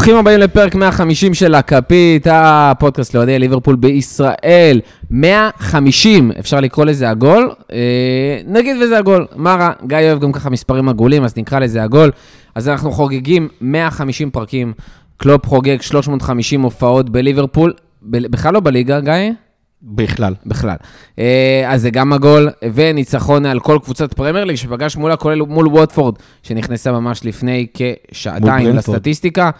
ברוכים הבאים לפרק 150 של הכפית, הפודקאסט לאוהדי ליברפול בישראל. 150, אפשר לקרוא לזה עגול? אה, נגיד וזה עגול. מה רע? גיא אוהב גם ככה מספרים עגולים, אז נקרא לזה עגול. אז אנחנו חוגגים 150 פרקים. קלופ חוגג 350 הופעות בליברפול, בכלל לא בליגה, גיא? בכלל. בכלל. אה, אז זה גם עגול, וניצחון על כל קבוצת פרמייר ליג, שפגש מולה, כולל מול ווטפורד, שנכנסה ממש לפני כשעתיים ברנטפורד. לסטטיסטיקה. אה,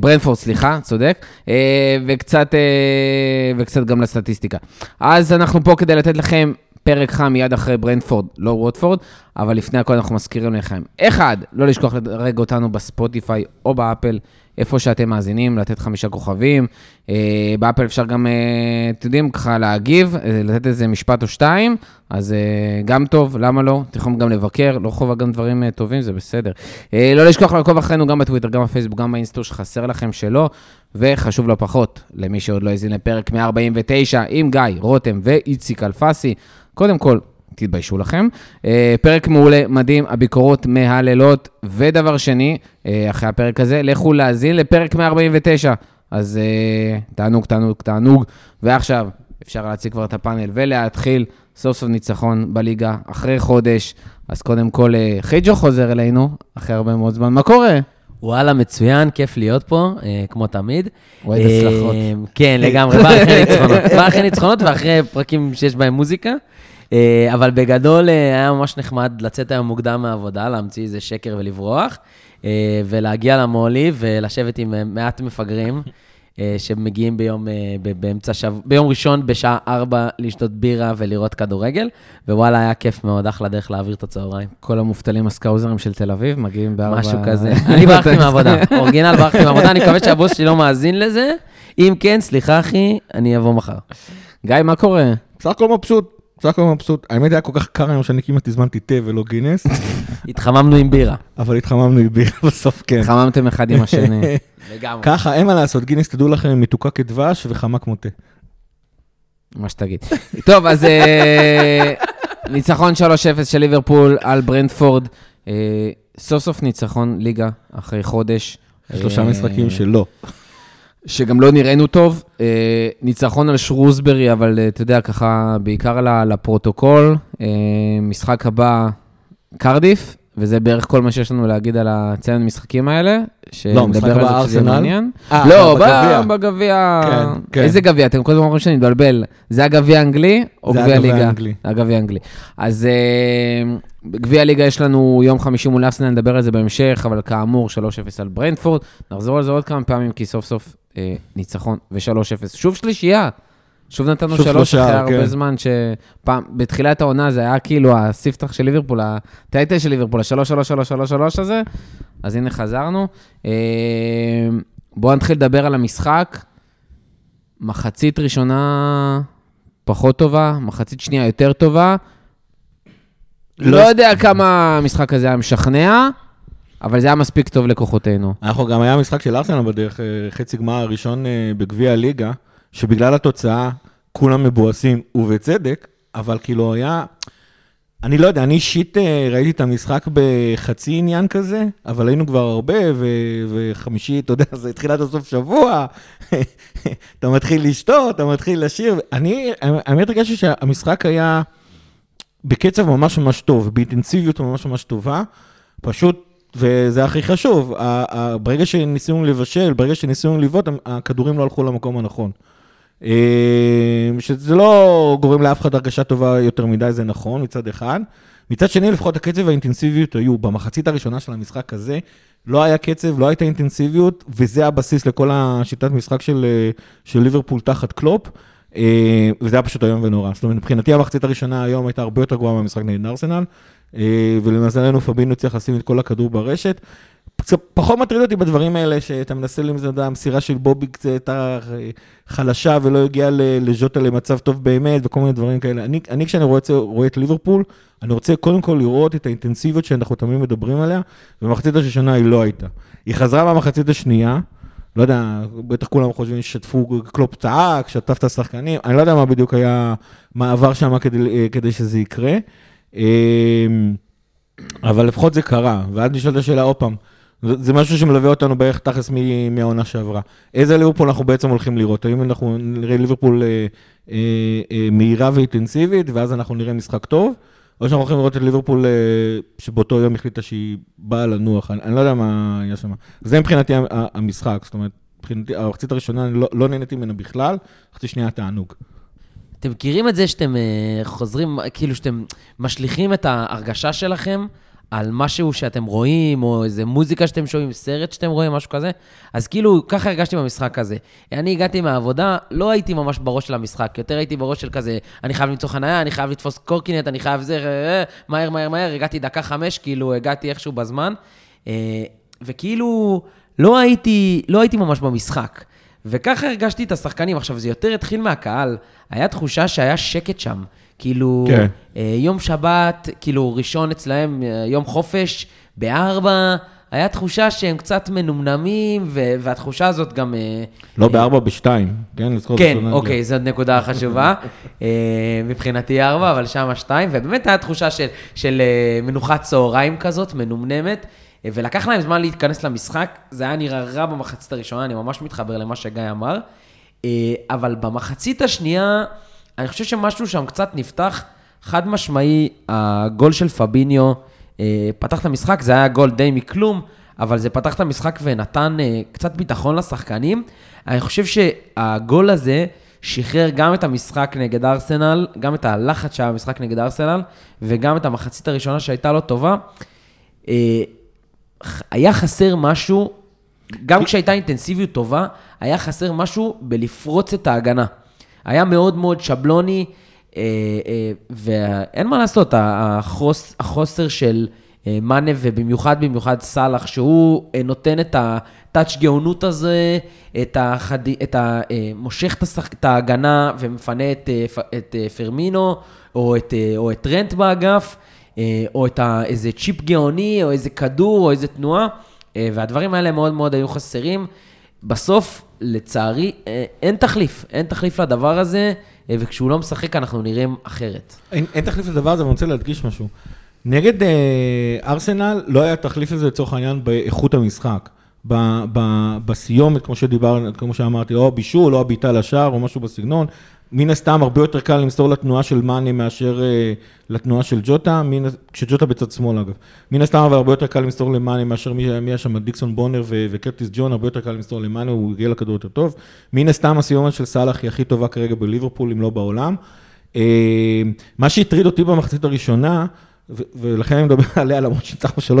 ברנטפורד, סליחה, צודק. אה, וקצת, אה, וקצת גם לסטטיסטיקה. אז אנחנו פה כדי לתת לכם פרק חם מיד אחרי ברנטפורד, לא ווטפורד, אבל לפני הכל אנחנו מזכירים לכם, אחד, לא לשכוח לדרג אותנו בספוטיפיי או באפל, איפה שאתם מאזינים, לתת חמישה כוכבים. אה, באפל אפשר גם, אה, אתם יודעים, ככה להגיב, אה, לתת איזה משפט או שתיים, אז גם טוב, למה לא? אתם יכולים גם לבקר, לא חובה גם דברים טובים, זה בסדר. לא לשכוח לעקוב אחרינו גם בטוויטר, גם בפייסבוק, גם באינסטור, שחסר לכם שלא, וחשוב לא פחות, למי שעוד לא האזין לפרק 149 עם גיא, רותם ואיציק אלפסי. קודם כל, תתביישו לכם. אה, פרק מעולה, מדהים, הביקורות מהלילות. ודבר שני, אה, אחרי הפרק הזה, לכו להאזין לפרק 149. אז אה, תענוג, תענוג, תענוג. ועכשיו, אפשר להציג כבר את הפאנל ולהתחיל סוף סוף ניצחון בליגה אחרי חודש. אז קודם כל, אה, חיג'ו חוזר אלינו, אחרי הרבה מאוד זמן. מה קורה? וואלה, מצוין, כיף להיות פה, אה, כמו תמיד. אוהד אה, הצלחות. כן, לגמרי, בא אחרי ניצחונות. בא אחרי ניצחונות ואחרי פרקים שיש בהם מוזיקה. אה, אבל בגדול אה, היה ממש נחמד לצאת היום מוקדם מהעבודה, להמציא איזה שקר ולברוח, אה, ולהגיע למו"לי ולשבת עם מעט מפגרים. שמגיעים ביום, באמצע שבוע, ביום ראשון בשעה 4 לשתות בירה ולראות כדורגל, ווואלה, היה כיף מאוד, אחלה דרך להעביר את הצהריים. כל המובטלים הסקאוזרים של תל אביב מגיעים בארבע... משהו כזה. אני ברחתי מהעבודה, אורגינל ברחתי מהעבודה, אני מקווה שהבוס שלי לא מאזין לזה. אם כן, סליחה אחי, אני אבוא מחר. גיא, מה קורה? בסך הכל מבסוט, בסך הכל מבסוט. האמת היה כל כך קר היום שאני כמעט הזמנתי תה ולא גינס, התחממנו עם בירה. אבל התחממנו עם בירה בסוף, כן. התחממתם אחד עם השני. לגמרי. ככה, אין מה לעשות, גינס, תדעו לכם, מתוקה כדבש וחמה כמו תה. מה שתגיד. טוב, אז אה, ניצחון 3-0 של ליברפול על ברנדפורד. אה, סוף סוף ניצחון ליגה אחרי חודש. שלושה אה, משחקים שלא. שגם לא נראינו טוב. אה, ניצחון על שרוסברי, אבל אה, אתה יודע, ככה, בעיקר לפרוטוקול. אה, משחק הבא, קרדיף, וזה בערך כל מה שיש לנו להגיד על הציין המשחקים האלה. לא, משחק הבא זה ארסנל? לא, בגביע. כן, כן. איזה גביע? אתם כל הזמן אומרים שאני מתבלבל. זה הגביע האנגלי או זה גביע הגביע ליגה? האנגלי. הגביע האנגלי. אז בגביע הליגה יש לנו יום חמישי מול ארסנל, נדבר על זה בהמשך, אבל כאמור, 3-0 על ברנדפורד. נחזור על זה עוד כמה פעמים, כי סוף סוף אה, ניצחון ו-3-0. שוב שלישייה. שוב נתנו שוב שלוש אחרי הרבה כן. זמן, שפעם, בתחילת העונה זה היה כאילו הספתח של ליברפול, הטייטל של ליברפול, ה-3-3-3-3 הזה, אז הנה חזרנו. אה, בואו נתחיל לדבר על המשחק. מחצית ראשונה פחות טובה, מחצית שנייה יותר טובה. לא לא- יודע כמה המשחק הזה היה משכנע, אבל זה היה מספיק טוב לכוחותינו. אנחנו גם היה משחק של ארסנל בדרך, אה, חצי גמר הראשון אה, בגביע הליגה, שבגלל התוצאה כולם מבואסים, ובצדק, אבל כאילו היה... אני לא יודע, אני אישית אה, ראיתי את המשחק בחצי עניין כזה, אבל היינו כבר הרבה, ו- וחמישי, אתה יודע, זה תחילת הסוף שבוע, אתה מתחיל לשתות, אתה מתחיל לשיר. אני, האמת הרגשתי שהמשחק היה בקצב ממש ממש טוב, באינטנסיביות ממש ממש טובה, פשוט, וזה הכי חשוב, ברגע שניסינו לבשל, ברגע שניסינו לבעוט, הכדורים לא הלכו למקום הנכון. אה, שזה לא גורם לאף אחד הרגשה טובה יותר מדי, זה נכון, מצד אחד. מצד שני, לפחות הקצב והאינטנסיביות היו. במחצית הראשונה של המשחק הזה, לא היה קצב, לא הייתה אינטנסיביות, וזה הבסיס לכל השיטת משחק של, אה, של ליברפול תחת קלופ, אה, וזה היה פשוט איום ונורא. זאת אומרת, מבחינתי המחצית הראשונה היום הייתה הרבה יותר גרועה מהמשחק נגד ארסנל, ולמזלנו פבינו הצליח לשים את כל הכדור ברשת. פחות מטריד אותי בדברים האלה, שאתה מנסה למצוא, המסירה של בובי קצת הייתה אה, חלשה ולא הגיעה לז'וטה למצב טוב באמת, וכל מיני דברים כאלה. אני, אני כשאני רואה, רואה את ליברפול, אני רוצה קודם כל לראות את האינטנסיביות שאנחנו תמיד מדברים עליה, ובמחצית הראשונה היא לא הייתה. היא חזרה במחצית השנייה, לא יודע, בטח כולם חושבים ששטפו, קלופ צעק, שטף את השחקנים, אני לא יודע מה בדיוק היה, מה עבר שם כדי, אה, כדי שזה יקרה. אה, אבל לפחות זה קרה, ואז נשאלת השאלה עוד פעם, זה משהו שמלווה אותנו בערך תכלס מהעונה שעברה. איזה ליברפול אנחנו בעצם הולכים לראות? האם אנחנו נראה ליברפול אה, אה, אה, מהירה ואינטנסיבית, ואז אנחנו נראה משחק טוב? או שאנחנו הולכים לראות את ליברפול אה, שבאותו יום החליטה שהיא באה לנוח, אני, אני לא יודע מה היה שם. זה מבחינתי המשחק, זאת אומרת, מבחינתי, המחצית הראשונה, אני לא, לא נהניתי ממנה בכלל, חצי שנייה תענוג. אתם מכירים את זה שאתם אה, חוזרים, כאילו שאתם משליכים את ההרגשה שלכם על משהו שאתם רואים, או איזה מוזיקה שאתם שומעים, סרט שאתם רואים, משהו כזה? אז כאילו, ככה הרגשתי במשחק הזה. אני הגעתי מהעבודה, לא הייתי ממש בראש של המשחק, יותר הייתי בראש של כזה, אני חייב למצוא חניה, אני חייב לתפוס קורקינט, אני חייב זה, אה, אה, מהר, מהר, מהר, הגעתי דקה חמש, כאילו, הגעתי איכשהו בזמן. וכאילו, לא הייתי, לא הייתי ממש במשחק. וככה הרגשתי את השחקנים. עכשיו, זה יותר התחיל מהקהל. היה תחושה שהיה שקט שם. כאילו, כן. אה, יום שבת, כאילו, ראשון אצלהם, אה, יום חופש, בארבע, היה תחושה שהם קצת מנומנמים, ו- והתחושה הזאת גם... אה, לא בארבע, בשתיים, כן? לזכור כן. אוקיי, זאת נקודה חשובה. מבחינתי ארבע, אבל שם שתיים, ובאמת הייתה תחושה של, של מנוחת צהריים כזאת, מנומנמת, ולקח להם זמן להתכנס למשחק. זה היה נראה רע במחצית הראשונה, אני ממש מתחבר למה שגיא אמר. אה, אבל במחצית השנייה, אני חושב שמשהו שם קצת נפתח, חד משמעי, הגול של פביניו אה, פתח את המשחק, זה היה גול די מכלום, אבל זה פתח את המשחק ונתן אה, קצת ביטחון לשחקנים. אני חושב שהגול הזה שחרר גם את המשחק נגד ארסנל, גם את הלחץ שהיה במשחק נגד ארסנל, וגם את המחצית הראשונה שהייתה לו טובה. היה חסר משהו, גם כשהייתה אינטנסיביות טובה, היה חסר משהו בלפרוץ את ההגנה. היה מאוד מאוד שבלוני, אה, אה, ואין מה לעשות, החוס, החוסר של אה, מאנה, ובמיוחד במיוחד סאלח, שהוא נותן את הטאץ' גאונות הזה, את החד... את ה... מושך את, השח... את ההגנה ומפנה את, את פרמינו, או את, או את טרנט באגף. אה, או את ה, איזה צ'יפ גאוני, או איזה כדור, או איזה תנועה, אה, והדברים האלה מאוד מאוד היו חסרים. בסוף, לצערי, אה, אין תחליף, אין תחליף לדבר הזה, וכשהוא לא משחק אנחנו נראים אחרת. אין, אין תחליף לדבר הזה, אבל אני רוצה להדגיש משהו. נגד אה, ארסנל לא היה תחליף לזה לצורך העניין באיכות המשחק. ב, ב, בסיומת, כמו שדיברנו, כמו שאמרתי, או בישול, או הבעיטה לשער, או משהו בסגנון. מן הסתם הרבה יותר קל למסור לתנועה של מאני מאשר אה, לתנועה של ג'וטה, כשג'וטה בצד שמאל אגב. מן הסתם אבל הרבה יותר קל למסור למאני מאשר מי היה שם, דיקסון בונר וקרטיס ג'ון, הרבה יותר קל למסור למאני, הוא הגיע לכדור יותר טוב. מן הסתם הסיומת של סאלח היא הכי טובה כרגע בליברפול, אם לא בעולם. אה, מה שהטריד אותי במחצית הראשונה, ולכן אני מדבר עליה למרות שניצחנו 3-0,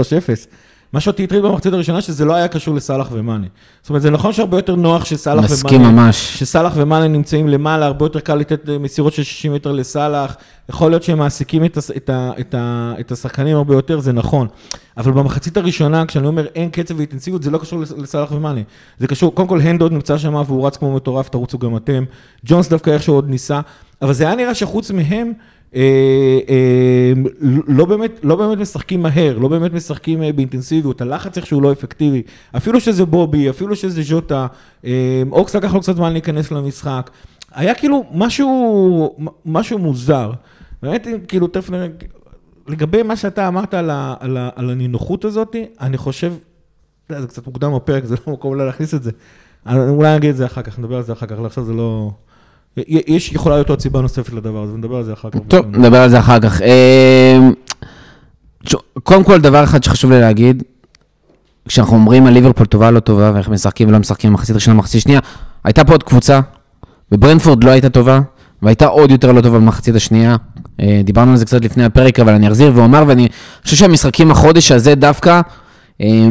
מה שאותי הטריד במחצית הראשונה, שזה לא היה קשור לסאלח ומאנה. זאת אומרת, זה נכון שהרבה יותר נוח שסאלח ומאנה... מסכים ממש. שסאלח ומאנה נמצאים למעלה, הרבה יותר קל לתת מסירות של 60 מטר לסאלח, יכול להיות שהם מעסיקים את, הס- את, ה, את, ה, את השחקנים הרבה יותר, זה נכון. אבל במחצית הראשונה, כשאני אומר אין קצב ואינטנסיביות, זה לא קשור לס- לסאלח ומאנה. זה קשור, קודם כל הנדוד נמצא שם והוא רץ כמו מטורף, תרוצו גם אתם. ג'ונס דווקא איכשהו עוד ניסה, אבל זה היה נראה שחוץ מהם, אה, אה, לא, באמת, לא באמת משחקים מהר, לא באמת משחקים אה, באינטנסיביות, הלחץ איכשהו לא אפקטיבי. אפילו שזה בובי, אפילו שזה ז'וטה, אה, אוקס לקח לו קצת זמן להיכנס למשחק. היה כאילו משהו, משהו מוזר. באמת, כאילו, תכף נראה, לגבי מה שאתה אמרת על, ה, על, ה, על הנינוחות הזאת, אני חושב, זה קצת מוקדם בפרק, זה לא מקום אולי להכניס את זה. אני- אולי נגיד את זה אחר כך, נדבר על זה אחר כך, אבל עכשיו זה לא... יש, יכולה להיות עוד סיבה נוספת לדבר הזה, ונדבר על זה אחר כך. טוב, נדבר על זה אחר כך. תשמע, קודם כל, דבר אחד שחשוב לי להגיד, כשאנחנו אומרים על ליברפול טובה לא טובה, ואיך משחקים ולא משחקים מחצית ראשונה, מחצית שנייה, הייתה פה עוד קבוצה, וברנפורד לא הייתה טובה, והייתה עוד יותר לא טובה במחצית השנייה. אה, דיברנו על זה קצת לפני הפרק, אבל אני אחזיר ואומר, ואני חושב שהמשחקים החודש הזה דווקא אה,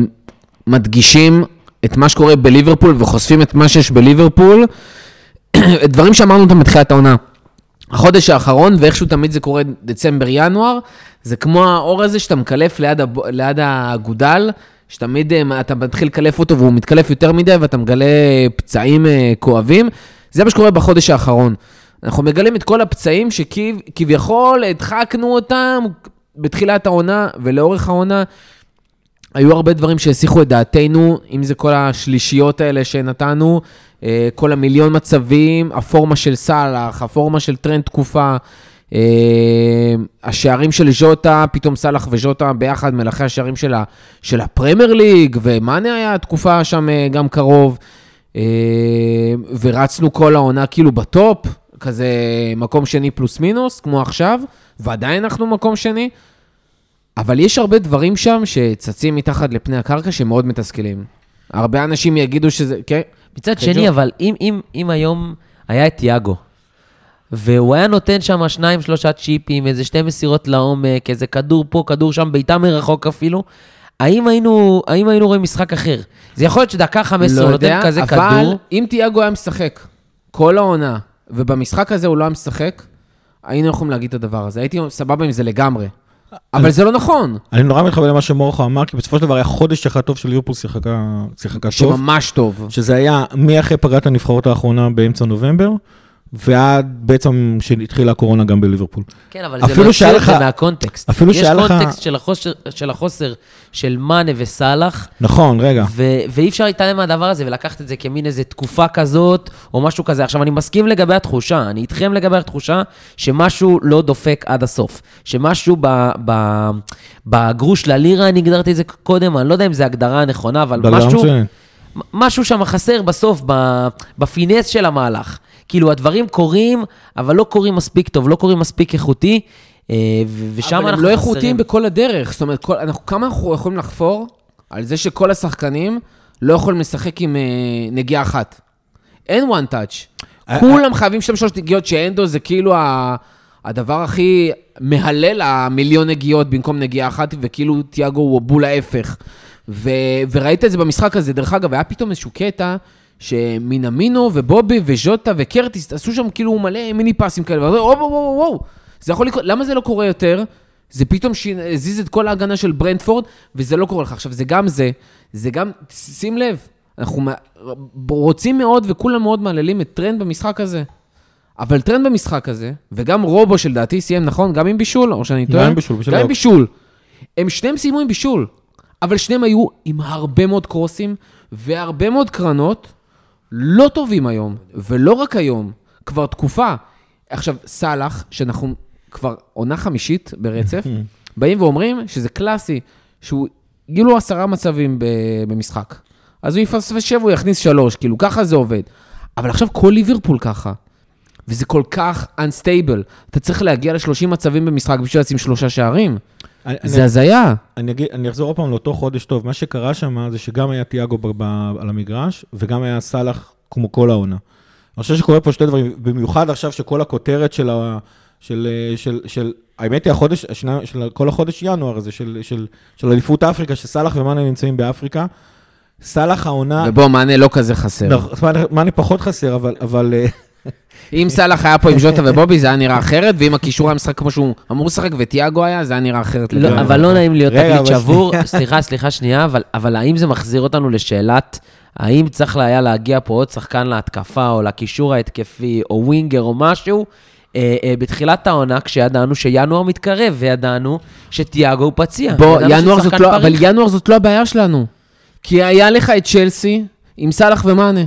מדגישים את מה שקורה בליברפול וחושפים את מה שיש בליברפול, דברים שאמרנו אותם בתחילת העונה. החודש האחרון, ואיכשהו תמיד זה קורה דצמבר-ינואר, זה כמו האור הזה שאתה מקלף ליד, הב... ליד האגודל, שתמיד אה, אתה מתחיל לקלף אותו והוא מתקלף יותר מדי ואתה מגלה פצעים אה, כואבים. זה מה שקורה בחודש האחרון. אנחנו מגלים את כל הפצעים שכביכול הדחקנו אותם בתחילת העונה ולאורך העונה. היו הרבה דברים שהסיחו את דעתנו, אם זה כל השלישיות האלה שנתנו, כל המיליון מצבים, הפורמה של סאלח, הפורמה של טרנד תקופה, אה, השערים של ז'וטה, פתאום סאלח וז'וטה ביחד, מלכי השערים של, ה, של הפרמייר ליג, ומאנה היה תקופה שם אה, גם קרוב, אה, ורצנו כל העונה כאילו בטופ, כזה מקום שני פלוס מינוס, כמו עכשיו, ועדיין אנחנו מקום שני. אבל יש הרבה דברים שם שצצים מתחת לפני הקרקע שמאוד מתסכלים. הרבה אנשים יגידו שזה, כן? מצד שני. אבל אם, אם, אם היום היה את תיאגו, והוא היה נותן שם שניים, שלושה צ'יפים, איזה שתי מסירות לעומק, איזה כדור פה, כדור שם, בעיטה מרחוק אפילו, האם היינו, האם היינו רואים משחק אחר? זה יכול להיות שדקה 15 הוא נותן כזה לא אבל כדור. אם תיאגו היה משחק כל העונה, ובמשחק הזה הוא לא היה משחק, היינו יכולים להגיד את הדבר הזה. הייתי סבבה עם זה לגמרי. אבל זה לא נכון. אני נורא מתחבר למה שמורכו אמר, כי בסופו של דבר היה חודש אחד טוב של ליברפול שיחקה טוב. שממש טוב. שזה היה מאחרי פגרת הנבחרות האחרונה באמצע נובמבר, ועד בעצם שהתחילה הקורונה גם בליברפול. כן, אבל זה את זה לך- מהקונטקסט. אפילו יש שהיה לך- קונטקסט של החוסר, של החוסר של מאנה וסאלח, נכון, רגע. ו- ואי אפשר להתעלם מהדבר הזה ולקחת את זה כמין איזה תקופה כזאת, או משהו כזה. עכשיו, אני מסכים לגבי התחושה, אני איתכם לגבי התחושה שמשהו לא דופק עד הסוף. שמשהו ב- ב- בגרוש ללירה, אני הגדרתי את זה קודם, אני לא יודע אם זו הגדרה הנכונה, אבל משהו. משהו שם חסר בסוף, בפינס של המהלך. כאילו, הדברים קורים, אבל לא קורים מספיק טוב, לא קורים מספיק איכותי, אה, ושם אנחנו אבל. הם לא איכותיים בכל הדרך. זאת אומרת, כל, אנחנו, כמה אנחנו יכולים לחפור על זה שכל השחקנים לא יכולים לשחק עם אה, נגיעה אחת. אין one touch. אה, כולם חייבים שתיים שלוש נגיעות, שאנדו זה כאילו ה, הדבר הכי מהלל המיליון נגיעות במקום נגיעה אחת, וכאילו תיאגו הוא בול ההפך. ו, וראית את זה במשחק הזה. דרך אגב, היה פתאום איזשהו קטע שמינמינו ובובי וז'וטה וקרטיס עשו שם כאילו מלא מיני פסים כאלה, אומר, וואו, וואו, וואו, זה יכול לקרות, למה זה לא קורה יותר? זה פתאום שין- הזיז את כל ההגנה של ברנטפורד, וזה לא קורה לך. עכשיו, זה גם זה, זה גם, שים לב, אנחנו רוצים מאוד וכולם מאוד מהללים את טרנד במשחק הזה. אבל טרנד במשחק הזה, וגם רובו שלדעתי סיים, נכון? גם עם בישול, או שאני גם טועה? עם בישול, גם עם לא. בישול. הם שניהם סיימו עם בישול, אבל שניהם היו עם הרבה מאוד קרוסים והרבה מאוד קרנות לא טובים היום, ולא רק היום, כבר תקופה. עכשיו, סאלח, שאנחנו כבר עונה חמישית ברצף, באים ואומרים שזה קלאסי, שהוא, יהיו לו עשרה מצבים במשחק. אז הוא יפספס שבע, הוא יכניס שלוש, כאילו, ככה זה עובד. אבל עכשיו כל ליברפול ככה. וזה כל כך unstable. אתה צריך להגיע ל-30 מצבים במשחק בשביל לשים שלושה שערים. אני- זה הזיה. אני, אגיד, אני אחזור עוד פעם לאותו חודש טוב. מה שקרה שם זה שגם היה תיאגו ב- ב- על המגרש, וגם היה סאלח כמו כל העונה. אני חושב שקורה פה שתי דברים, במיוחד עכשיו שכל הכותרת של ה... של, של, של, האמת היא החודש, השנה, של כל החודש ינואר הזה, של, של, של אליפות אפריקה, שסאלח ומאנה נמצאים באפריקה. סאלח העונה, ובוא, מענה לא כזה חסר. נכון, מאנה- מאנה פחות חסר, אבל, אבל אה, אם סאלח היה פה עם ז'וטה ובובי, זה היה נראה אחרת, ואם הקישור היה משחק כמו שהוא אמור לשחק וטיאגו היה, זה היה נראה אחרת. לא. אבל לא נעים להיות אבל שבור. סליחה, סליחה שנייה, אבל, אבל האם זה מחזיר אותנו לשאלת, האם צריך היה להגיע פה עוד שחקן להתקפה, או לקישור ההתקפי, או ווינגר, או משהו, אה, אה, בתחילת העונה, כשידענו שינואר מתקרב, וידענו שתיאגו הוא פציע. בוא, ינואר זאת לא, אבל. ינואר זאת לא הבעיה שלנו. כי היה לך את צ'לסי עם סאלח ומאנה,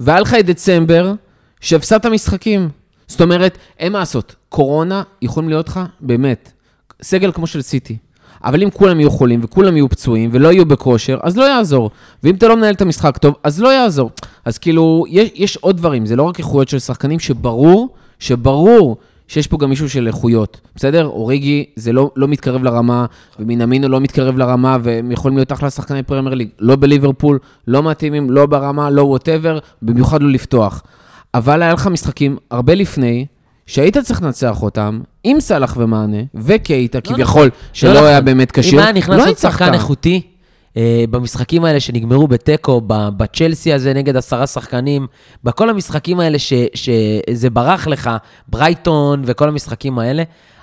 והיה לך את דצמבר, שהפסדת משחקים. זאת אומרת, אין מה לעשות, קורונה יכולים להיות לך, באמת, סגל כמו של סיטי. אבל אם כולם יהיו חולים וכולם יהיו פצועים ולא יהיו בכושר, אז לא יעזור. ואם אתה לא מנהל את המשחק טוב, אז לא יעזור. אז כאילו, יש, יש עוד דברים, זה לא רק איכויות של שחקנים, שברור, שברור שיש פה גם מישהו של איכויות, בסדר? אוריגי זה לא, לא מתקרב לרמה, ומינמינו לא מתקרב לרמה, והם יכולים להיות אחלה שחקני פרמייר ליג. לא בליברפול, לא מתאימים, לא ברמה, לא ווטאבר, במיוחד לא לפתוח. אבל היה לך משחקים הרבה לפני, שהיית צריך לנצח אותם, עם סאלח ומענה, וקייטה כביכול, שלא לא היה נכון. באמת אם כשיר, היה נכנס לא עוד. שחקן איכותי, אה, במשחקים האלה שנגמרו בתיקו, בצ'לסי הזה נגד עשרה שחקנים, בכל המשחקים האלה ש- שזה ברח לך, ברייטון וכל המשחקים האלה,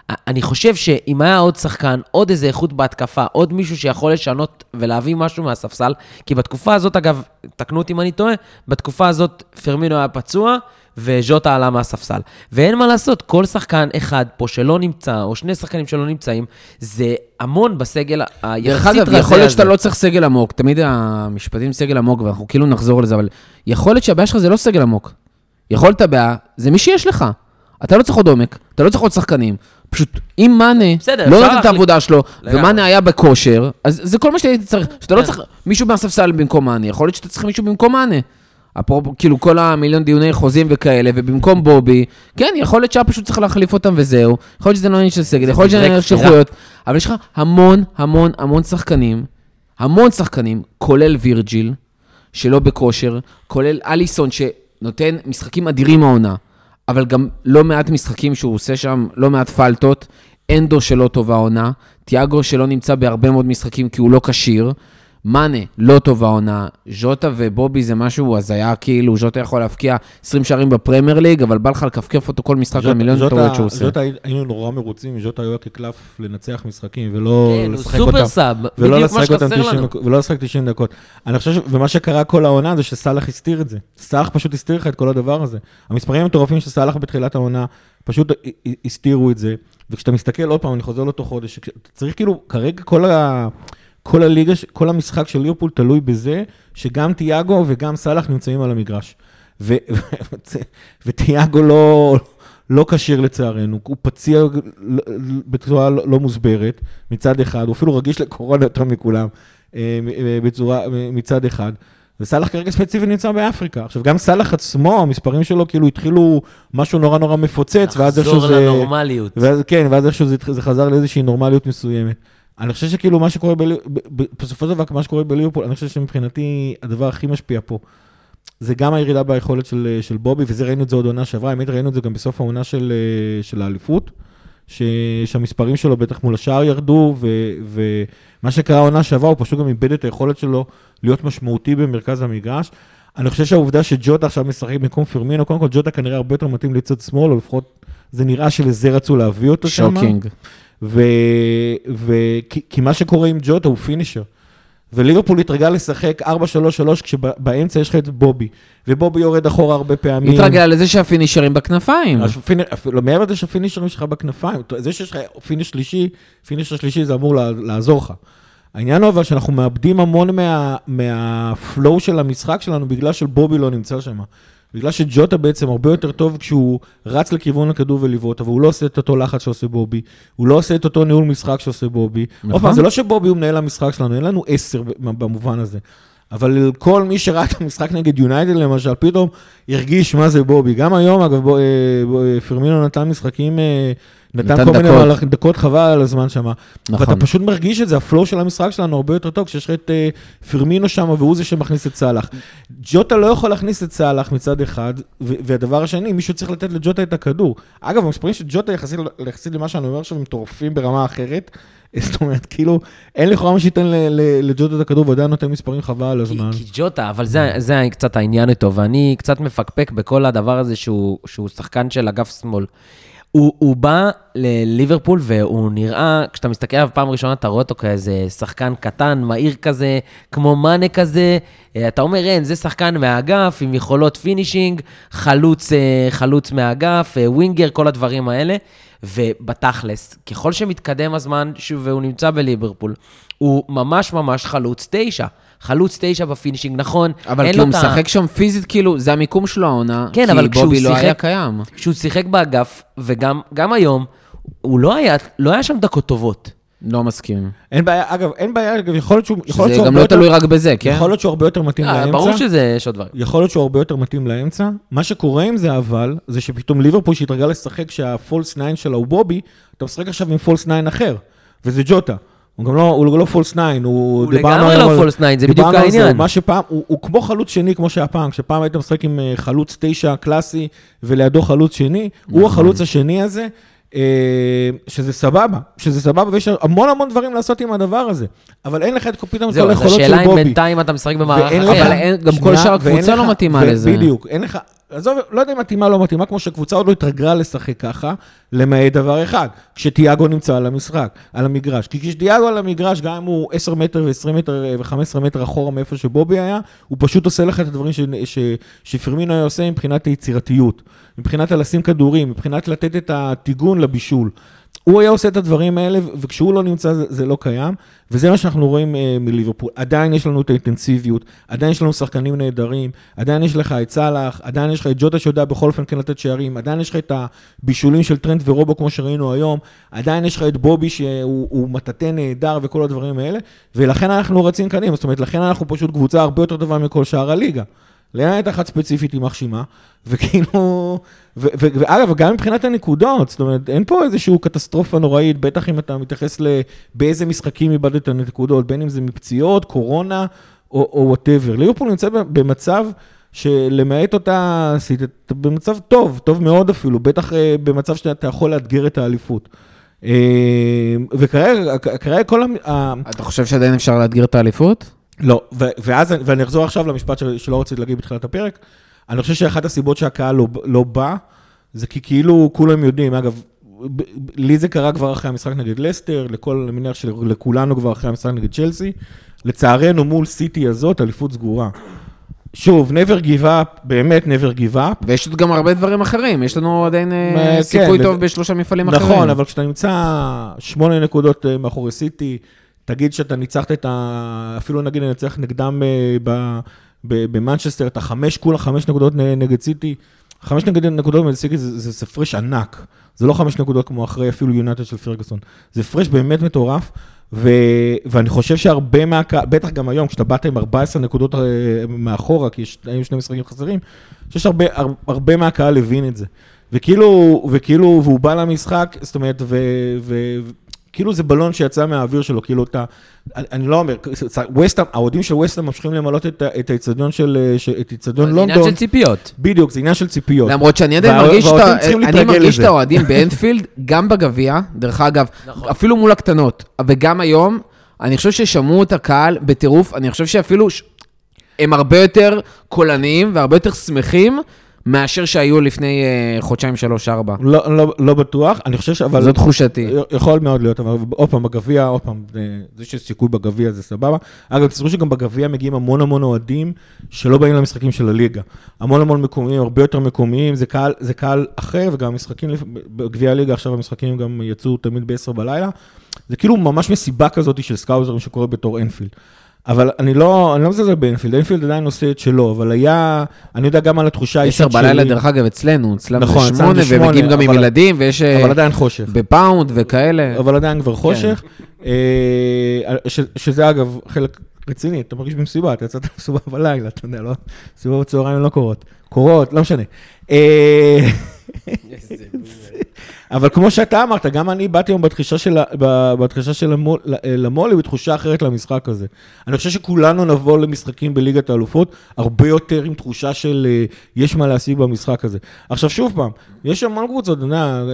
אני חושב שאם היה עוד שחקן, עוד איזה איכות בהתקפה, עוד מישהו שיכול לשנות ולהביא משהו מהספסל, כי בתקופה הזאת, אגב, תקנו אותי אם אני טועה, בתקופה הזאת פרמינו היה פצוע, וז'וטה עלה מהספסל. ואין מה לעשות, כל שחקן אחד פה שלא נמצא, או שני שחקנים שלא נמצאים, זה המון בסגל היחסית דרך אגב, רזה יכול להיות הזה. שאתה לא צריך סגל עמוק, תמיד המשפטים סגל עמוק, ואנחנו כאילו נחזור לזה, אבל יכול להיות שהבעיה שלך זה לא סגל עמוק. יכול להיות הבעיה, זה מי שיש לך. אתה לא צריך עוד עומק, אתה לא צריך עוד שחקנים. פשוט, אם מאנה לא נותן את העבודה שלו. ומאנה היה בכושר, אז זה כל מה שהייתי צריך. שאתה לא כן. צריך מישהו מהספסל במקום מאנה, יכול להיות שאתה צריך מישהו במקום מאנה. אפרופו, כאילו, כל המיליון דיוני חוזים וכאלה, ובמקום בובי, כן, יכול להיות שהיה פשוט צריך להחליף אותם וזהו. יכול להיות שזה לא עניין של סגל, יכול להיות שזה עניין של. איכויות, אבל יש לך המון, המון, המון שחקנים, המון שחקנים, כולל וירג'יל, שלא בכושר, כולל אליסון שנותן משחקים אדירים העונה, אבל גם לא מעט משחקים שהוא עושה שם, לא מעט פלטות, אנדו שלא טובה העונה, תיאגו שלא נמצא בהרבה מאוד משחקים כי הוא לא כשיר, מאנה לא טובה העונה, ז'וטה ובובי זה משהו הזיה, כאילו ז'וטה יכול להבקיע 20 שערים בפרמייר ליג, אבל בא לך לכפכף אותו כל משחק למיליון ז'וטה- טעויות שהוא עושה. ז'וטה היינו נורא מרוצים, ז'וטה היה כקלף לנצח משחקים ולא כן, הוא לשחק אותם. סופר סאב, ולא בדיוק מה שחסר 90 לנו. דקות, ולא לשחק 90 דקות. אני חושב, ש... ומה שקרה כל העונה זה שסאלח הסתיר את זה. סאלח פשוט הסתיר לך את כל הדבר הזה. המספרים המטורפים של סאלח בתחילת העונה, פשוט הסתירו את זה. וכשאתה מסתכל עוד פעם, אני חוזר לאותו חודש, צריך כאילו, כרגע כל ה... כל הליגה, כל המשחק של ליברפול תלוי בזה שגם תיאגו וגם סאלח נמצאים על המגרש. ו- ותיאגו לא, לא כשיר לצערנו, הוא פציע בצורה לא לא מוסברת מצד אחד, הוא אפילו רגיש לקורונה יותר מכולם אה, אה, בצורה, מצד אחד. וסאלח כרגע ספציפית נמצא באפריקה. עכשיו, גם סאלח עצמו, המספרים שלו כאילו התחילו משהו נורא נורא מפוצץ, ואז איכשהו לחזור זה... לנורמליות. ואז, כן, ואז איכשהו זה, זה חזר לאיזושהי נורמליות מסוימת. אני חושב שכאילו מה שקורה, בלי, ב, ב, בסופו של דבר, מה שקורה בליברפול, אני חושב שמבחינתי הדבר הכי משפיע פה, זה גם הירידה ביכולת של, של בובי, וזה ראינו את זה עוד עונה שעברה, האמת ראינו את זה גם בסוף העונה של, של האליפות, ש, שהמספרים שלו בטח מול השער ירדו, ו, ומה שקרה העונה שעברה, הוא פשוט גם איבד את היכולת שלו להיות משמעותי במרכז המגרש. אני חושב שהעובדה שג'וטה עכשיו משחק במקום פירמינו, קודם כל ג'וטה כנראה הרבה יותר מתאים לצד שמאל, או לפחות זה נראה שלזה רצו להביא אותו שם. shocking. ו... ו... כי, כי מה שקורה עם ג'וטה הוא finisher. וליברפול התרגל לשחק 4-3-3 כשבאמצע יש לך את בובי, ובובי יורד אחורה הרבה פעמים. התרגל לזה שהפינישרים בכנפיים. אז פיני- אפילו מעבר לזה שהפינישרים שלך בכנפיים, זה שיש לך finish שלישי, finisher שלישי זה אמור לעזור לך. העניין הוא אבל שאנחנו מאבדים המון מה, מה flow של המשחק שלנו בגלל שבובי לא נמצא שם. בגלל שג'וטה בעצם הרבה יותר טוב כשהוא רץ לכיוון הכדור ולבעוט, אבל הוא לא עושה את אותו לחץ שעושה בובי, הוא לא עושה את אותו ניהול משחק שעושה בובי. נכון. עוד פעם, זה לא שבובי הוא מנהל המשחק שלנו, אין לנו עשר במובן הזה. אבל כל מי שראה את המשחק נגד יונייטד למשל, פתאום הרגיש מה זה בובי. גם היום, אגב, בו, אה, בו, אה, פרמינו נתן משחקים, אה, נתן, נתן כל מיני. מהלכים- דקות חבל על הזמן שם. נכון. ואתה פשוט מרגיש את זה, ה flow של המשחק שלנו הרבה יותר טוב, כשיש לך את אה, פרמינו שם והוא זה שמכניס את סאלח. ג'וטה לא יכול להכניס את סאלח מצד אחד, והדבר השני, מישהו צריך לתת לג'וטה את הכדור. אגב, המספרים של ג'וטה יחסית, יחסית למה שאני אומר עכשיו, הם מטורפים ברמה אחרת. זאת אומרת, כאילו, אין לכאורה מה שייתן לג'וטה את הכדור, ועדיין נותן מספרים חבל על הזמן. כי ג'וטה, אבל זה, זה קצת העניין איתו, ואני קצת מפקפק בכל הדבר הזה שהוא, שהוא שחקן של אגף שמאל. הוא, הוא בא לליברפול והוא נראה, כשאתה מסתכל עליו פעם ראשונה, אתה רואה אותו כאיזה שחקן קטן, מהיר כזה, כמו מאנה כזה. אה, אתה אומר, אין, זה שחקן מהאגף עם יכולות finishing, חלוץ, אה, חלוץ מהאגף, אה, winger, כל הדברים האלה. ובתכלס, ככל שמתקדם הזמן ש- והוא נמצא בליברפול, הוא ממש ממש חלוץ תשע. חלוץ תשע ב finishing, נכון, אבל אין כי לו הוא את ה- משחק שם פיזית, כאילו, זה המיקום שלו העונה. כן, אבל כי בובי לא שיחק- היה קיים. כשהוא שיחק באגף, וגם גם היום, הוא לא היה, לא היה שם דקות טובות. לא מסכים. אין בעיה, אגב, אין בעיה, אגב, יכול להיות שהוא יכול להיות שזה שהוא גם לא יותר- תלוי רק בזה, כן? יכול להיות שהוא הרבה יותר מתאים אה, לאמצע. ברור שזה, יש עוד דברים. יכול להיות שהוא הרבה יותר מתאים לאמצע. מה שקורה עם זה אבל, זה שפתאום ליברפול שהתרגל לשחק שה false 9 שלה הוא בובי, אתה משחק עכשיו עם false 9 אחר, וזה ג'וטה. הוא גם לא, הוא לא false 9, הוא... הוא לגמרי לא false 9, זה בדיוק העניין. מה שפעם, הוא, הוא כמו חלוץ שני, כמו שהיה פעם, כשפעם היית משחק עם אה, חלוץ 9 קלאסי, ולידו חלוץ שני, נכון. הוא החלוץ השני הזה. אה, שזה סבבה, שזה סבבה, ויש המון המון דברים לעשות עם הדבר הזה. אבל אין לך את פתאום את זהו, כל היכולות של השאלה אם בובי. בינתיים אתה משחק במערך אחר. אבל גם כל שאר הקבוצה לא מתאימה לזה. בדיוק, אין לך, עזוב, לא יודע אם מתאימה או לא מתאימה, כמו שהקבוצה עוד לא התרגלה לשחק ככה, למעט דבר אחד, כשתיאגו נמצא על המשחק, על המגרש. כי כשתיאגו על המגרש, גם אם הוא 10 מטר ו-20 מטר ו-15 מטר אחורה מאיפה שבובי היה, הוא פשוט עושה לך את הדברים ש- ש- שפרמינו היה עושה מבחינת היצירתיות, מבחינת לשים כדורים, מבחינת לתת את הטיגון לבישול. הוא היה עושה את הדברים האלה, וכשהוא לא נמצא זה, זה לא קיים, וזה מה שאנחנו רואים אה, מליברפול. עדיין יש לנו את האינטנסיביות, עדיין יש לנו שחקנים נהדרים, עדיין יש לך את סאלח, עדיין יש לך את ג'וטה שיודע בכל אופן כן לתת שערים, עדיין יש לך את הבישולים של טרנד ורובו כמו שראינו היום, עדיין יש לך את בובי שהוא מטאטא נהדר וכל הדברים האלה, ולכן אנחנו רצים קדימה, זאת אומרת, לכן אנחנו פשוט קבוצה הרבה יותר טובה מכל שאר הליגה. למעט אחת ספציפית ימח שמה, וכאילו, ואגב, גם מבחינת הנקודות, זאת אומרת, אין פה איזושהי קטסטרופה נוראית, בטח אם אתה מתייחס לבאיזה משחקים איבדת נקודות, בין אם זה מפציעות, קורונה, או whatever. ליברפול נמצא במצב שלמעט אותה אתה במצב טוב, טוב מאוד אפילו, בטח אה, במצב שאתה יכול לאתגר את האליפות. אה, וכרגע כל ה... אתה חושב שעדיין אפשר לאתגר את האליפות? לא, ואז, ואני אחזור עכשיו למשפט שלא רציתי להגיד בתחילת הפרק, אני חושב שאחת הסיבות שהקהל לא, לא בא, זה כי כאילו כולם יודעים, אגב, לי זה קרה כבר אחרי המשחק נגד לסטר, לכל, אני מניח שלכולנו כבר אחרי המשחק נגד צ'לסי. לצערנו, מול סיטי הזאת, אליפות סגורה. שוב, never give up, באמת never give up. ויש עוד גם הרבה דברים אחרים, יש לנו עדיין אה, כן, סיכוי טוב בשלושה מפעלים נכון, אחרים. נכון, אבל כשאתה נמצא שמונה נקודות אה, מאחורי סיטי, תגיד שאתה ניצחת את ה... אפילו נגיד ננצח נגדם אה, במנצ'סטר, אתה חמש, כולה חמש נקודות נגד סיטי. חמש נקודות נגד סיטי זה, זה הפרש ענק. זה לא חמש נקודות כמו אחרי אפילו יונטד של פרגוסון. זה הפרש באמת מטורף, ו, ואני חושב שהרבה מהקהל, בטח גם היום, כשאתה באת עם 14 נקודות אה, מאחורה, כי יש, היו שני משחקים חסרים, אני חושב שהרבה הרבה מהקהל הבין את זה. וכאילו, וכאילו, והוא בא למשחק, זאת אומרת, ו, ו, כאילו זה בלון שיצא מהאוויר שלו, כאילו אתה, אני, אני לא אומר, ווסטהאם, האוהדים של ווסטהאם ממשיכים למלות את האיצטדיון של, את האיצטדיון לונדון. זה עניין של ציפיות. בדיוק, זה עניין של ציפיות. למרות שאני עדיין מרגיש אני מרגיש את האוהדים באנפילד, גם בגביע, דרך אגב, נכון. אפילו מול הקטנות, וגם היום, אני חושב ששמעו את הקהל בטירוף, אני חושב שאפילו הם הרבה יותר קולניים והרבה יותר שמחים. מאשר שהיו לפני uh, חודשיים, שלוש, ארבע. לא, לא, לא בטוח, אני חושב ש... זו תחושתי. יכול מאוד להיות, אבל עוד פעם, בגביע, עוד פעם, זה שיש סיכוי בגביע זה סבבה. אגב, תזכרו שגם בגביע מגיעים המון המון אוהדים שלא באים למשחקים של הליגה. המון המון מקומיים, הרבה יותר מקומיים, זה קהל, זה קהל אחר, וגם המשחקים בגביע הליגה, עכשיו המשחקים גם יצאו תמיד ב-10 בלילה. זה כאילו ממש מסיבה כזאת של סקאוזרים שקורה בתוך אנפילד. אבל אני לא, אני לא מזלזל באנפילד, אנפילד עדיין עושה את שלו, אבל היה, אני יודע גם על התחושה האישית שלי. עשר בלילה, דרך אגב, אצלנו, אצלנו נכון, זה שמונה, ומגיעים גם עם ילדים, ויש... אבל עדיין חושך. בפאונד וכאלה. אבל עדיין כבר חושך. כן. אה, שזה אגב חלק רציני, אתה מרגיש במסיבה, אתה יצאת במסיבה בלילה, אתה יודע, לא, מסיבה בצהריים לא קורות. קורות, לא משנה. אה, אבל כמו שאתה אמרת, גם אני באתי היום בתחישה של, בתחישה של המול, למולי בתחושה אחרת למשחק הזה. אני חושב שכולנו נבוא למשחקים בליגת האלופות, הרבה יותר עם תחושה של אה, יש מה להשיג במשחק הזה. עכשיו שוב פעם, יש המון קבוצות, אתה יודע, אה,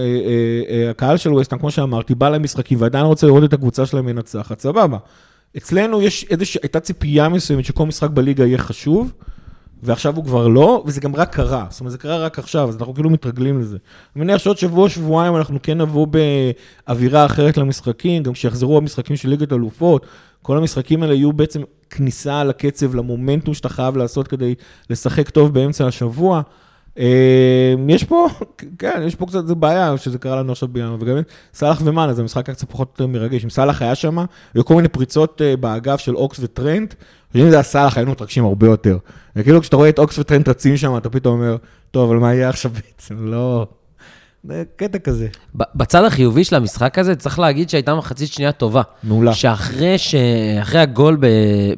אה, הקהל של ווסטהאם, כמו שאמרתי, בא למשחקים ועדיין רוצה לראות את הקבוצה שלהם מנצחת, סבבה. אצלנו יש איזושהי, הייתה ציפייה מסוימת שכל משחק בליגה יהיה חשוב. ועכשיו הוא כבר לא, וזה גם רק קרה. זאת אומרת, זה קרה רק עכשיו, אז אנחנו כאילו מתרגלים לזה. אני מניח שעוד שבוע, שבועיים אנחנו כן נבוא באווירה אחרת למשחקים, גם כשיחזרו המשחקים של ליגת אלופות, כל המשחקים האלה יהיו בעצם כניסה לקצב, למומנטום שאתה חייב לעשות כדי לשחק טוב באמצע השבוע. אה, יש פה, כן, יש פה קצת בעיה שזה קרה לנו עכשיו בינואר, וגם סאלח ומאנה, זה משחק קצת פחות מרגש. אם סאלח היה שם, היו כל מיני פריצות אה, באגף של אוקס וטרנט, ואם זה היה סאלח היינו מתרגשים הרבה יותר. וכאילו כשאתה רואה את אוקס וטרנט רצים שם, אתה פתאום אומר, טוב, אבל מה יהיה עכשיו בעצם? לא... זה קטע כזה. בצד החיובי של המשחק הזה, צריך להגיד שהייתה מחצית שנייה טובה. מעולה. שאחרי ש... אחרי הגול ב...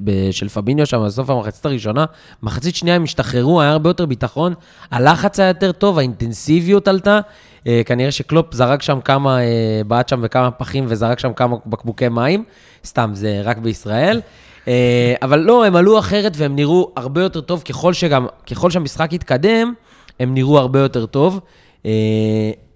ב... של פביניו שם, בסוף המחצית הראשונה, מחצית שנייה הם השתחררו, היה הרבה יותר ביטחון, הלחץ היה יותר טוב, האינטנסיביות עלתה. אה, כנראה שקלופ זרק שם כמה, אה, בעט שם בכמה פחים וזרק שם כמה בקבוקי מים. סתם, זה רק בישראל. אה, אבל לא, הם עלו אחרת והם נראו הרבה יותר טוב, ככל שגם, ככל שהמשחק התקדם, הם נראו הרבה יותר טוב. אה,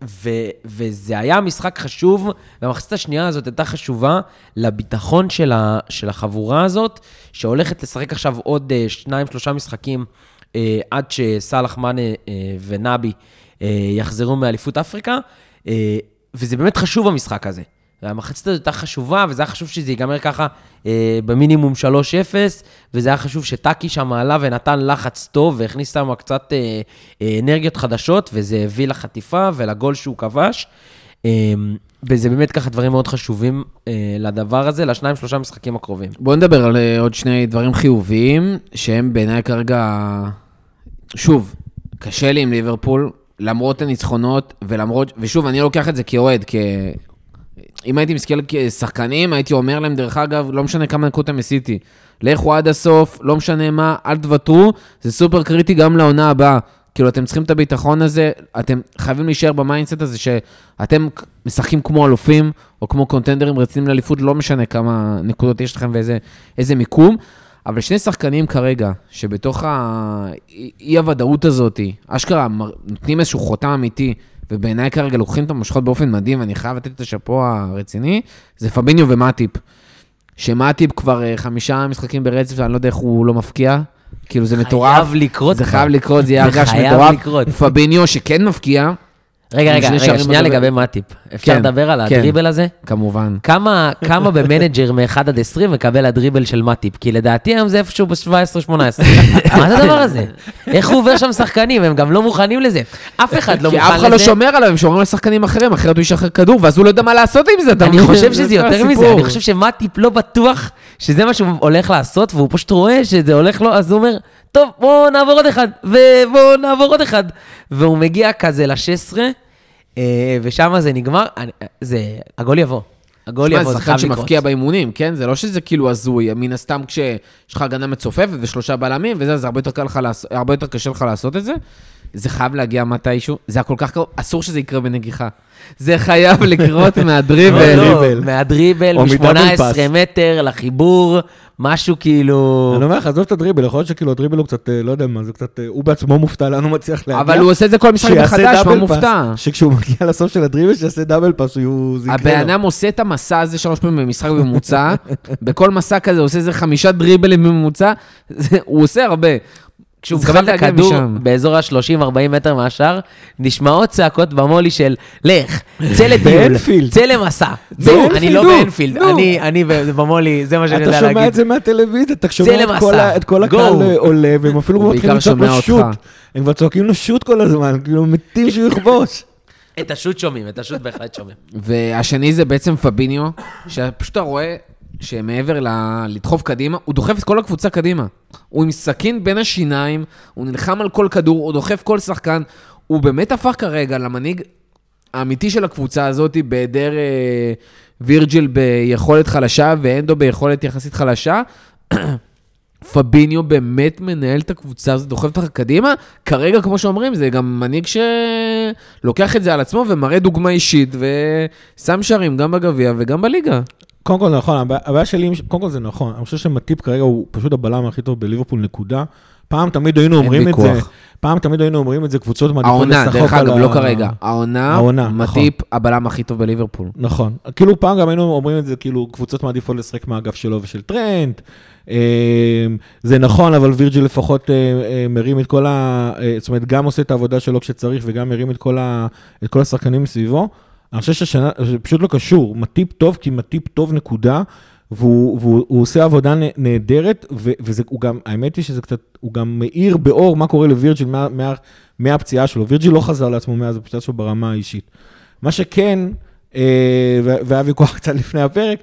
ו, וזה היה משחק חשוב, והמחצית השנייה הזאת הייתה חשובה לביטחון של, ה, של החבורה הזאת, שהולכת לשחק עכשיו עוד אה, שניים, שלושה משחקים עד שסאלח מאנה ונבי יחזרו מאליפות אפריקה, וזה באמת חשוב המשחק הזה. והמחצית הזאת הייתה חשובה, וזה היה חשוב שזה ייגמר ככה אה, במינימום 3-0, וזה היה חשוב שטאקי שם עלה ונתן לחץ טוב, והכניס שם קצת אה, אה, אנרגיות חדשות, וזה הביא לחטיפה ולגול שהוא כבש. אה, וזה באמת ככה דברים מאוד חשובים אה, לדבר הזה, לשניים, שלושה משחקים הקרובים. בואו נדבר על אה, עוד שני דברים חיוביים, שהם בעיניי כרגע... שוב, קשה לי עם ליברפול, למרות הניצחונות, ולמרות... ושוב, אני לוקח את זה כאוהד, כ... אם הייתי מסתכל כשחקנים, הייתי אומר להם, דרך אגב, לא משנה כמה נקודות הם עשיתי. לכו עד הסוף, לא משנה מה, אל תוותרו, זה סופר קריטי גם לעונה הבאה. כאילו, אתם צריכים את הביטחון הזה, אתם חייבים להישאר ב mindset הזה שאתם משחקים כמו אלופים, או כמו קונטנדרים רציניים לאליפות, לא משנה כמה נקודות יש לכם ואיזה מיקום. אבל שני שחקנים כרגע, שבתוך האי-הוודאות הזאת, אשכרה נותנים איזשהו חותם אמיתי, ובעיניי כרגע לוקחים את המושכות באופן מדהים, ואני חייב לתת את השאפו הרציני, זה פביניו ומטיפ. שמטיפ כבר אה, חמישה משחקים ברצף, אני לא יודע איך הוא לא מפקיע. כאילו זה מטורף. חייב לקרות. זה חייב לקרות, זה יהיה הרגש מטורף. זה חייב לקרות. פביניו שכן מפקיע, רגע, רגע, רגע, שנייה לגבי מאטיפ. אפשר כן, לדבר על כן. הדריבל הזה? כמובן. כמה, כמה במנג'ר מ-1 עד 20 מקבל הדריבל של מאטיפ? כי לדעתי היום זה איפשהו ב-17-18. מה זה הדבר הזה? איך הוא עובר שם שחקנים? הם גם לא מוכנים לזה. אף אחד לא כי מוכן לזה. אף אחד לא שומר עליו, הם שומרים על שחקנים אחרים, אחרת הוא ישחרר כדור, ואז הוא לא יודע מה לעשות עם זה, אני? חושב שזה זה יותר מזה. אני חושב שמטיפ לא בטוח שזה מה שהוא הולך לעשות, והוא פשוט רואה שזה הולך לו, אז הוא אומר, טוב, בואו נעבור עוד אחד, ובואו נעבור עוד אחד. והוא מגיע כזה ל-16, ושם זה נגמר, זה, הגול יבוא. הגול יבוא, זה חייב שחקן לקרות. שמפקיע באימונים, כן? זה לא שזה כאילו הזוי, מן הסתם כשיש לך הגנה מצופפת ושלושה בלמים וזה, זה הרבה יותר, לך הרבה יותר קשה לך לעשות את זה. זה חייב להגיע מתישהו, זה הכל כך קרוב, אסור שזה יקרה בנגיחה. זה חייב לקרות מהדריבל. לא, מהדריבל. מהדריבל, או מדאבל מ-18 פאס. מטר לחיבור, משהו כאילו... אני אומר לך, עזוב את הדריבל, יכול להיות שכאילו הדריבל הוא קצת, אה, לא יודע מה, זה קצת, אה, הוא בעצמו מופתע לאן הוא מצליח להגיע. אבל הוא עושה את זה כל משחק מחדש, מה מופתע? שכשהוא מגיע לסוף של הדריבל, שיעשה דאבל פאס, הוא... זה יקרה הבן. אדם עושה את המסע הזה שלוש פעמים במשחק בממוצע, בכל מסע כזה הוא עושה איזה חמישה דריבלים בממוצע, זה- הוא עושה הרבה. כשהוא מקבל את הכדור. באזור ה-30-40 מטר מהשאר, נשמעות צעקות במולי של, לך, צא לטיול. צא למסע. זהו, אני לא באנפילד. אני- במולי, זה מה שאני אתה יודע שומע להגיד. את זה מהטלוויזיה, אתה שומע את. כל. הקהל עולה, והם אפילו מתחילים לצעוק לו שומע שוט. הם כבר צועקים לו שוט כל הזמן, כאילו מתים שהוא יכבוש. את השוט שומעים, את השוט בהחלט שומעים. והשני זה בעצם פביניו, שפשוט אתה רואה שמעבר ל... לדחוף קדימה, הוא דוחף את כל הקבוצה קדימה. הוא עם סכין בין השיניים, הוא נלחם על כל כדור, הוא דוחף כל שחקן. הוא באמת הפך כרגע למנהיג האמיתי של הקבוצה הזאת, בהיעדר אה, וירג'יל ביכולת חלשה ואנדו ביכולת יחסית חלשה. פביניו באמת מנהל את הקבוצה הזאת, דוחף אותך קדימה. כרגע, כמו שאומרים, זה גם מנהיג שלוקח את זה על עצמו ומראה דוגמה אישית, ושם שערים גם בגביע וגם בליגה. קודם כל, נכון, הבע- הבעיה שלי, קודם כל זה נכון, אני חושב שמטיפ כרגע הוא פשוט הבלם הכי טוב בליברפול, נקודה. פעם תמיד היינו אומרים את זה. פעם תמיד היינו אומרים את זה, קבוצות מעדיפות העונה, לשחק דרך על אגב, לא כרגע. העונה, העונה, נכון. מטיפ הבלם הכי טוב בליברפול. נכון. כאילו פעם גם היינו אומרים את זה, כאילו קבוצות מעדיפות לשחק מהאגף שלו ושל טרנד. אה, זה נכון, אבל וירג'יל לפחות אה, אה, מרים את כל ה... אה, זאת אומרת, גם עושה את העבודה שלו כשצריך וגם מרים את כל השחקנים מסביבו. אני חושב שהשנה, זה פשוט לא קשור. מטיפ טוב, כי מטיפ טוב נקודה, והוא, והוא הוא עושה עבודה נה- נהדרת, ו- וזה, הוא גם, האמת היא שזה קצת, הוא גם מאיר באור מה קורה לווירג'יל מה, מה, מהפציעה שלו. וירג'יל לא חזר לעצמו מאז הפציעה שלו ברמה האישית. מה שכן, אה, והיה ויכוח קצת לפני הפרק,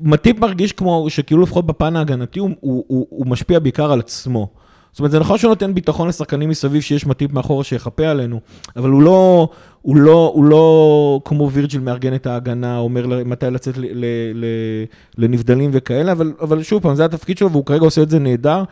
מטיפ מרגיש כמו שכאילו לפחות בפן ההגנתי הוא, הוא, הוא, הוא משפיע בעיקר על עצמו. זאת אומרת, זה נכון שהוא נותן ביטחון לשחקנים מסביב שיש מטיפ מאחורה שיחפה עלינו, אבל הוא לא, הוא לא, הוא לא כמו וירג'יל מארגן את ההגנה, אומר מתי לצאת ל, ל, ל, לנבדלים וכאלה, אבל, אבל שוב פעם, זה התפקיד שלו והוא כרגע עושה את זה נהדר.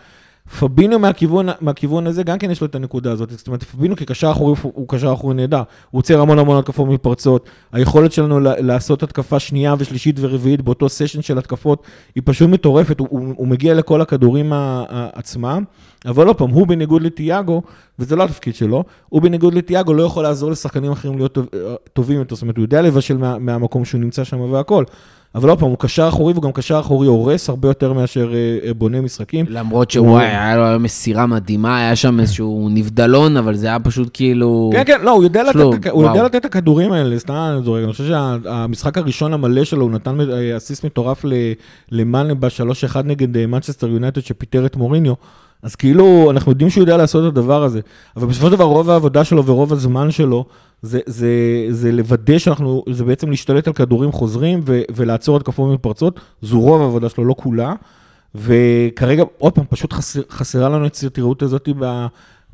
פבינו מהכיוון, מהכיוון הזה, גם כן יש לו את הנקודה הזאת. זאת אומרת, פבינו כקשר אחורי הוא- קשר אחורי נהדר. הוא עוצר המון המון התקפות מפרצות. היכולת שלנו לעשות התקפה שנייה ושלישית ורביעית באותו סשן של התקפות היא פשוט מטורפת. הוא, הוא, הוא מגיע לכל הכדורים עצמם. אבל עוד פעם, הוא בניגוד לתיאגו, וזה לא התפקיד שלו, הוא בניגוד לתיאגו לא יכול לעזור לשחקנים אחרים להיות טוב, טובים יותר. זאת אומרת, הוא יודע לבשל מה, מהמקום שהוא נמצא שם והכל. אבל עוד פעם, הוא קשר אחורי והוא גם קשר אחורי הורס הרבה יותר מאשר אה, אה, בונה משחקים. למרות שוואי, היה לו היום מסירה מדהימה, היה שם איזשהו נבדלון, אבל זה היה פשוט כאילו... כן, כן, לא, הוא יודע, לתת, שלו, את הכ- הוא יודע. לתת את הכדורים האלה, סתם אני זורק, אני חושב שהמשחק הראשון המלא שלו, הוא נתן אה, אסיסט מטורף למאנה ב-3-1 נגד אה, מנצ'סטר יונייטד שפיטר את מוריניו, אז כאילו, אנחנו יודעים שהוא יודע לעשות את הדבר הזה, אבל בסופו של דבר רוב העבודה שלו ורוב הזמן שלו, זה, זה, זה לוודא שאנחנו, זה בעצם להשתלט על כדורים חוזרים ו, ולעצור התקפות מתפרצות, זו רוב העבודה שלו, לא כולה. וכרגע, עוד פעם, פשוט חסר, חסרה לנו את הסרטירות הזאת ב,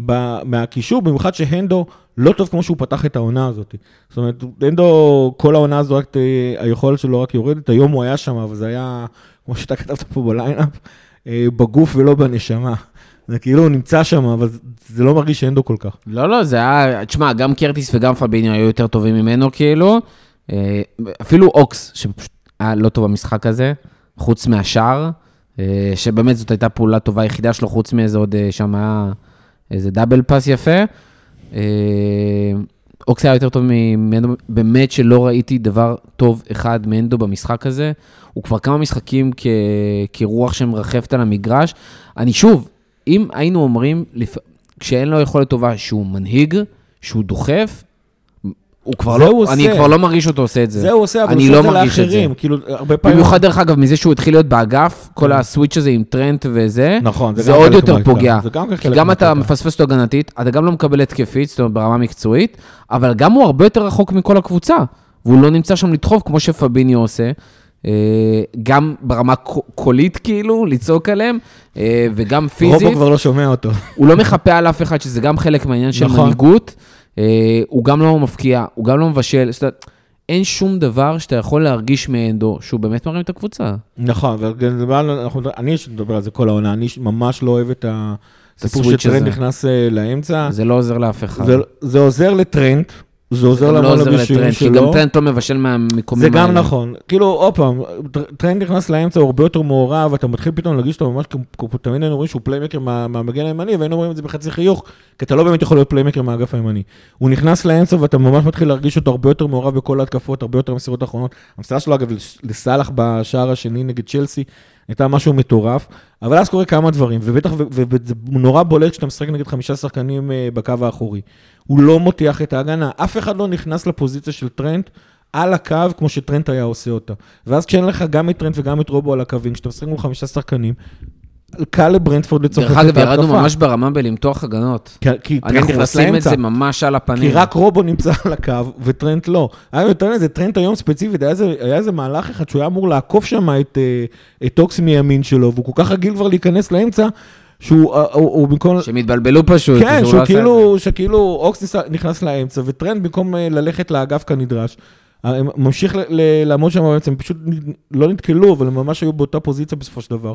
ב, מהקישור, במיוחד שהנדו לא טוב כמו שהוא פתח את העונה הזאת. זאת אומרת, הנדו, כל העונה הזו, רק, אה, היכולת שלו רק יורדת, היום הוא היה שם, אבל זה היה, כמו שאתה כתבת פה ב lineup, בגוף ולא בנשמה. זה כאילו הוא נמצא שם, אבל זה לא מרגיש הנדו כל כך. לא, לא, זה היה, תשמע, גם קרטיס וגם פביניו היו יותר טובים ממנו, כאילו. אה, אפילו אוקס, שפשוט היה לא טוב במשחק הזה, חוץ מהשאר, אה, שבאמת זאת הייתה פעולה טובה היחידה שלו, חוץ מאיזה עוד, אה, שם היה איזה double pass יפה. אוקס היה יותר טוב מהנדו, באמת שלא ראיתי דבר טוב אחד מהנדו במשחק הזה. הוא כבר כמה משחקים כ... כרוח שמרחפת על המגרש. אני שוב, אם היינו אומרים, לפ... כשאין לו יכולת טובה שהוא מנהיג, שהוא דוחף, הוא כבר לא, הוא עושה. אני כבר לא מרגיש אותו עושה את זה. זה הוא עושה, אבל הוא לא עושה מרגיש את זה. לאחרים. כאילו, הרבה פעמים... במיוחד, דרך אגב, מזה שהוא התחיל להיות באגף, כל הסוויץ' הזה עם טרנט וזה, נכון, זה זה עוד יותר. פוגע. זה גם כי גם אתה. מפספס אותו הגנתית, אתה גם לא מקבל התקפית, זאת אומרת, ברמה מקצועית, אבל גם הוא הרבה יותר רחוק מכל הקבוצה, והוא לא נמצא שם לדחוף כמו שפביניו עושה. אה, גם ברמה קולית כאילו, לצעוק עליהם, אה, וגם פיזית. רובו כבר לא שומע אותו. הוא לא מחפה על אף אחד, שזה גם חלק מהעניין של נכון. מנהיגות. אה, הוא גם לא מפקיע, הוא גם לא מבשל. זאת אומרת, אין שום דבר שאתה יכול להרגיש מאנדו שהוא באמת מרים את הקבוצה. נכון, ואנחנו- אני מדבר על זה כל העונה, אני ממש לא אוהב את הסיפור הסוויץ' שטרנד. נכנס אה, לאמצע. זה לא עוזר לאף אחד. זה- זה עוזר לטרנד, זה עוזר לא להמון לבישולים לטרנד, כי גם שלו. טרנד לא מבשל מהמיקומים זה האלה. גם נכון. כאילו, עוד פעם, טר- טרנד נכנס לאמצע, הוא הרבה יותר מעורב, אתה מתחיל פתאום להרגיש אותו ממש, כמו- תמיד היינו רואים שהוא playmaker מה- מהמגן הימני, והיינו רואים את זה בחצי חיוך, כי אתה לא באמת יכול להיות playmaker מהאגף הימני. הוא נכנס לאמצע ואתה ממש מתחיל להרגיש אותו הרבה יותר מעורב בכל ההתקפות, הרבה יותר מסירות אחרונות. המסירה שלו, אגב, לס- לסאלח בשער השני נגד צ'לסי, הייתה משהו מטורף, אבל אז קורה כמה דברים, ובטח, וזה נורא בולט כשאתה משחק נגד חמישה שחקנים אה, בקו האחורי. הוא לא מותח את ההגנה, אף אחד לא נכנס לפוזיציה של טרנט על הקו כמו שטרנט היה עושה אותה. ואז כשאין לך גם את טרנט וגם את רובו על הקווים, כשאתה משחק מול חמישה שחקנים, קל לברנטפורד לצורך דרך אגב, ירדנו ממש ברמה בלמתוח הגנות. כי, כי טרנט אנחנו נכנס עושים את לאמצע. זה ממש על הפנים. כי רק רובו נמצא על הקו, וטרנט לא. היה יותר מזה, טרנט היום ספציפית, היה איזה, היה איזה מהלך אחד שהוא היה אמור לעקוף שם את, אה, את אוקס מימין שלו, והוא כל כך רגיל כבר להיכנס לאמצע, שהוא אה, הוא, הוא במקום... שהם התבלבלו פשוט. כן, שהוא שהוא לא כאילו, שכאילו אוקס נכנס לאמצע, וטרנד במקום אה, ללכת לאגף כנדרש, אה, ממשיך לעמוד שם באמצע, הם פשוט לא נתקלו, אבל הם ממש היו באותה פוזיציה בסופו של דבר.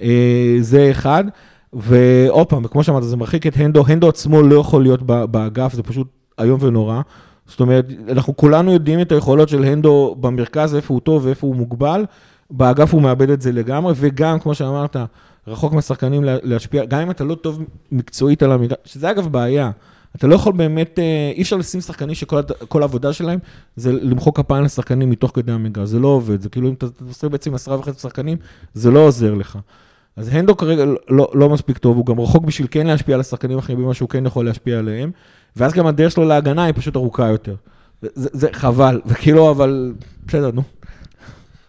אה, זה אחד, ועוד פעם, וכמו שאמרת, זה מרחיק את הנדו, הנדו עצמו לא יכול להיות באגף, זה פשוט איום ונורא. זאת אומרת, אנחנו כולנו יודעים את היכולות של הנדו במרכז, איפה הוא טוב ואיפה הוא מוגבל, באגף הוא מאבד את זה לגמרי, וגם, כמו שאמרת, רחוק מהשחקנים לה- להשפיע, גם אם אתה לא טוב מקצועית על המגרש, שזה אגב בעיה. אתה לא יכול באמת, אה, אי אפשר לשים שחקנים שכל העבודה שלהם זה למחוא כפיים לשחקנים מתוך כדי המגרש, זה לא עובד, זה כאילו אם אתה עושה בעצם עשרה וחצי שחקנים, זה לא עוזר לך. אז הנדו כרגע לא, לא מספיק טוב, הוא גם רחוק בשביל כן להשפיע על השחקנים האחרים במה שהוא כן יכול להשפיע עליהם, ואז גם הדרך שלו להגנה היא פשוט ארוכה יותר. זה, זה חבל, וכאילו, אבל בסדר, נו.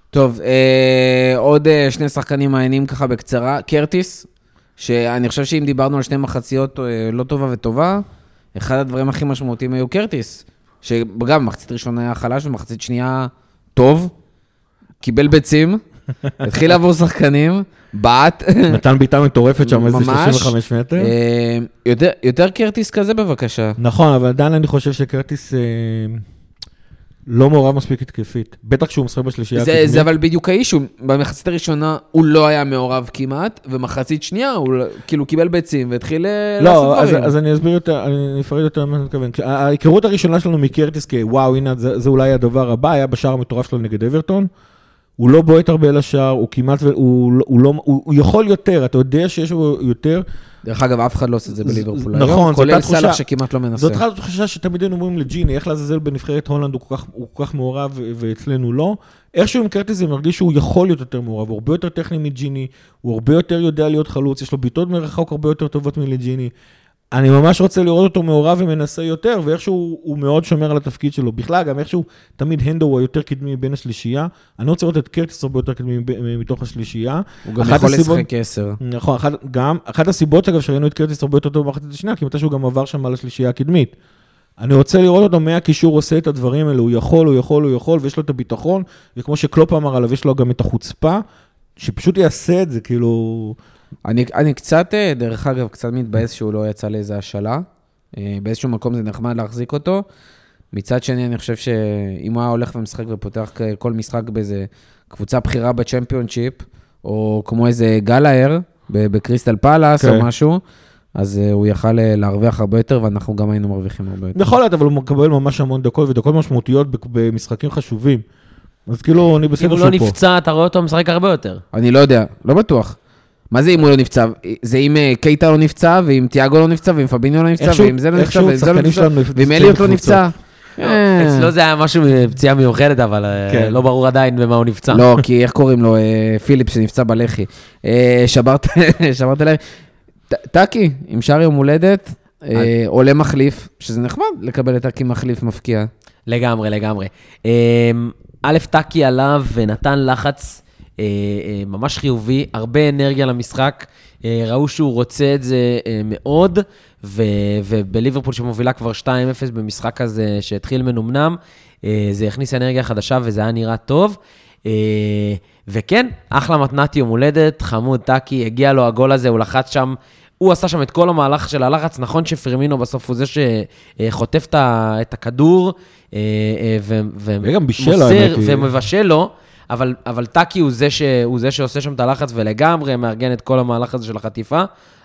טוב, אה, עוד אה, שני שחקנים מעניינים ככה בקצרה. קרטיס, שאני חושב שאם דיברנו על שתי מחציות אה, לא טובה וטובה, אחד הדברים הכי משמעותיים היו קרטיס, שגם מחצית ראשונה היה חלש ומחצית שנייה טוב, קיבל ביצים, התחיל לעבור שחקנים, בעט. נתן בעיטה מטורפת שם, איזה ממש. 35 מטר. אה, יותר- יותר קרטיס כזה בבקשה. נכון, אבל עדיין אני חושב שקרטיס אה, לא מעורב מספיק התקפית. בטח כשהוא משחק בשלישייה זה, הקדמית. זה אבל בדיוק האישו, במחצית הראשונה הוא לא היה מעורב כמעט, ומחצית שנייה הוא לא- כאילו קיבל ביצים והתחיל אה, לעשות לא, אז, דברים. אז אני אסביר יותר, אני אפרט יותר מה אני מתכוון. ההיכרות הראשונה שלנו מקרטיס כוואו, הנה, זה, זה אולי הדבר הבא, היה בשער המטורף שלו נגד אברטון. הוא לא בועט הרבה לשער, הוא כמעט, ו- הוא, לא- הוא, לא, הוא, הוא יכול יותר, אתה יודע שיש לו יותר. דרך אגב, אף אחד לא עושה את זה בליברפול נכון, היום, זו כולל סאלח. שכמעט לא מנסה. זאת אחת התחושה שתמיד היינו אומרים לג'יני, איך לעזאזל בנבחרת הולנד הוא כל כך, הוא כל כך מעורב ואצלנו לא. איכשהו עם קרטיס זה מרגיש שהוא יכול להיות יותר מעורב, הוא הרבה יותר טכני מג'יני, הוא הרבה יותר יודע להיות חלוץ, יש לו בעיטות מרחוק הרבה יותר טובות מלג'יני. אני ממש רוצה לראות אותו מעורב ומנסה יותר, ואיכשהו הוא מאוד שומר על התפקיד שלו. בכלל, גם איכשהו תמיד הנדו הוא היותר קדמי מבין השלישייה. אני רוצה לראות את קרטיס הרבה יותר קדמי מתוך השלישייה. הוא גם יכול הסיבות- לשחק עשר. נכון, אחת, גם, אחת הסיבות, אגב, שראינו את קרטיס הרבה יותר טוב במחצית השנייה, כי מתי שהוא גם עבר שם על השלישייה הקדמית. אני רוצה לראות אותו מהקישור עושה את הדברים האלה, הוא יכול, הוא יכול, הוא יכול, ויש לו את הביטחון, וכמו שקלופ אמר עליו, יש לו גם את החוצפה, שפשוט יעשה את זה, כאילו... אני, אני קצת, אה, דרך אגב, קצת מתבאס שהוא לא יצא לאיזה השאלה. אה, באיזשהו מקום זה נחמד להחזיק אותו. מצד שני, אני חושב שאם הוא היה הולך ומשחק ופותח כל משחק באיזה קבוצה בכירה בצ'מפיונשיפ, או כמו איזה גלאר בקריסטל פאלאס okay. או כן. משהו, אז uh, הוא יכל להרוויח הרבה יותר, ואנחנו גם היינו מרוויחים הרבה יותר. יכול להיות, אבל הוא מקבל ממש המון דקות, ודקות משמעותיות במשחקים חשובים. אז כאילו, אני בסדר שהוא פה. אם הוא לא נפצע, אתה רואה אותו משחק הרבה יותר. אני לא יודע, לא בטוח. מה זה אם הוא לא נפצע? זה אם אה, קייטה לא נפצע, ואם תיאגו לא נפצע, ואם פביניו לא נפצע, ואם זה לא נפצע, ואם זה לא נפצע, ואם אליוט לא נפצע. אה. אצלו זה היה משהו, פציעה מיוחדת, אבל כן. לא ברור עדיין במה הוא נפצע. לא, כי איך קוראים לו? פיליפ שנפצע בלחי. שברת לחי. טאקי, עם שער יום הולדת, אה, עולה מחליף, שזה נחמד לקבל את טאקי מחליף מפקיע. לגמרי, לגמרי. אמ, א', טאקי עליו ונתן לחץ אה, אה, ממש חיובי, הרבה אנרגיה למשחק. ראו שהוא רוצה את זה מאוד, ובליברפול שמובילה כבר 2-0 במשחק הזה שהתחיל מנומנם, זה הכניס אנרגיה חדשה וזה היה נראה טוב. וכן, אחלה מתנת יום הולדת, חמוד טאקי, הגיע לו הגול הזה, הוא לחץ שם, הוא עשה שם את כל המהלך של הלחץ, נכון שפרמינו בסוף הוא זה שחוטף את הכדור, אה, אה, ומוסר ומבשל לו, אבל, אבל טאקי הוא זה, ש, הוא זה שעושה שם את הלחץ ולגמרי מארגן את כל המהלך הזה של החטיפה.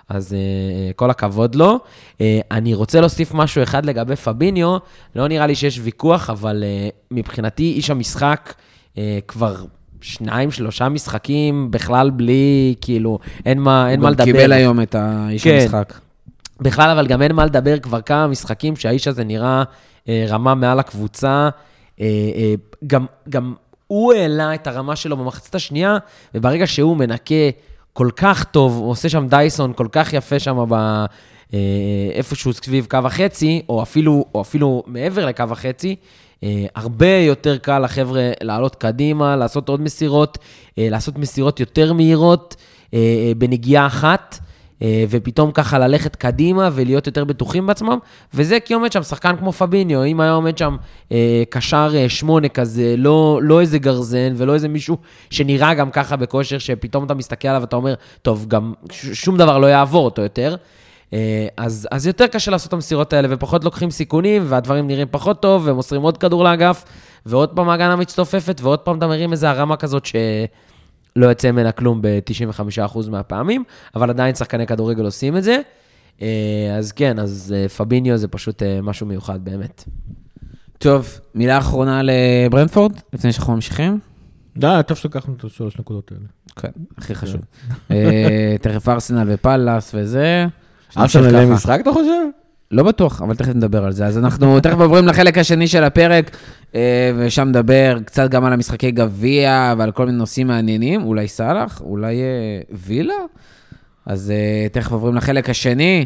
אז uh, כל הכבוד לו. Uh, אני רוצה להוסיף משהו אחד לגבי פביניו, לא נראה לי שיש ויכוח, אבל uh, מבחינתי איש המשחק uh, כבר שניים, שלושה משחקים בכלל בלי, כאילו, אין מה, אין מה לדבר. הוא קיבל היום את האיש כן. המשחק. בכלל, אבל גם אין מה לדבר כבר כמה משחקים שהאיש הזה נראה אה, רמה מעל הקבוצה. אה, אה, גם, גם הוא העלה את הרמה שלו במחצית השנייה, וברגע שהוא מנקה כל כך טוב, הוא עושה שם דייסון כל כך יפה שם ב... אה, איפשהו סביב קו החצי, או אפילו, או אפילו מעבר לקו החצי, אה, הרבה יותר קל לחבר'ה לעלות קדימה, לעשות עוד מסירות, אה, לעשות מסירות יותר מהירות בנגיעה אחת. ופתאום ככה ללכת קדימה ולהיות יותר בטוחים בעצמם, וזה כי עומד שם שחקן כמו פביניו, אם היה עומד שם קשר שמונה כזה, לא, לא איזה גרזן ולא איזה מישהו שנראה גם ככה בכושר, שפתאום אתה מסתכל עליו ואתה אומר, טוב, גם שום דבר לא יעבור אותו יותר. אה, אז, אז יותר קשה לעשות את המסירות האלה, ופחות לוקחים סיכונים, והדברים נראים פחות טוב, ומוסרים עוד כדור לאגף, ועוד פעם ההגנה מצטופפת, ועוד פעם אתה מרים איזה הרמה כזאת שלא יוצא ממנה כלום ב-95% מהפעמים, אבל עדיין שחקני כדורגל עושים את זה. אה, אז כן, אז אה, פביניו זה פשוט משהו מיוחד באמת. טוב, מילה אחרונה לברנפורד, לפני שאנחנו ממשיכים. די, טוב שלקחנו את השלוש נקודות האלה. כן, הכי חשוב. תכף ארסנל ופאלאס וזה. ארסנל משחק, אתה חושב? לא בטוח, אבל תכף נדבר על זה. אז אנחנו תכף עוברים לחלק השני של הפרק, אה, ושם נדבר קצת גם על המשחקי גביע ועל כל מיני נושאים מעניינים. אולי סאלח, אולי אה, וילה? אז אה, תכף עוברים לחלק השני.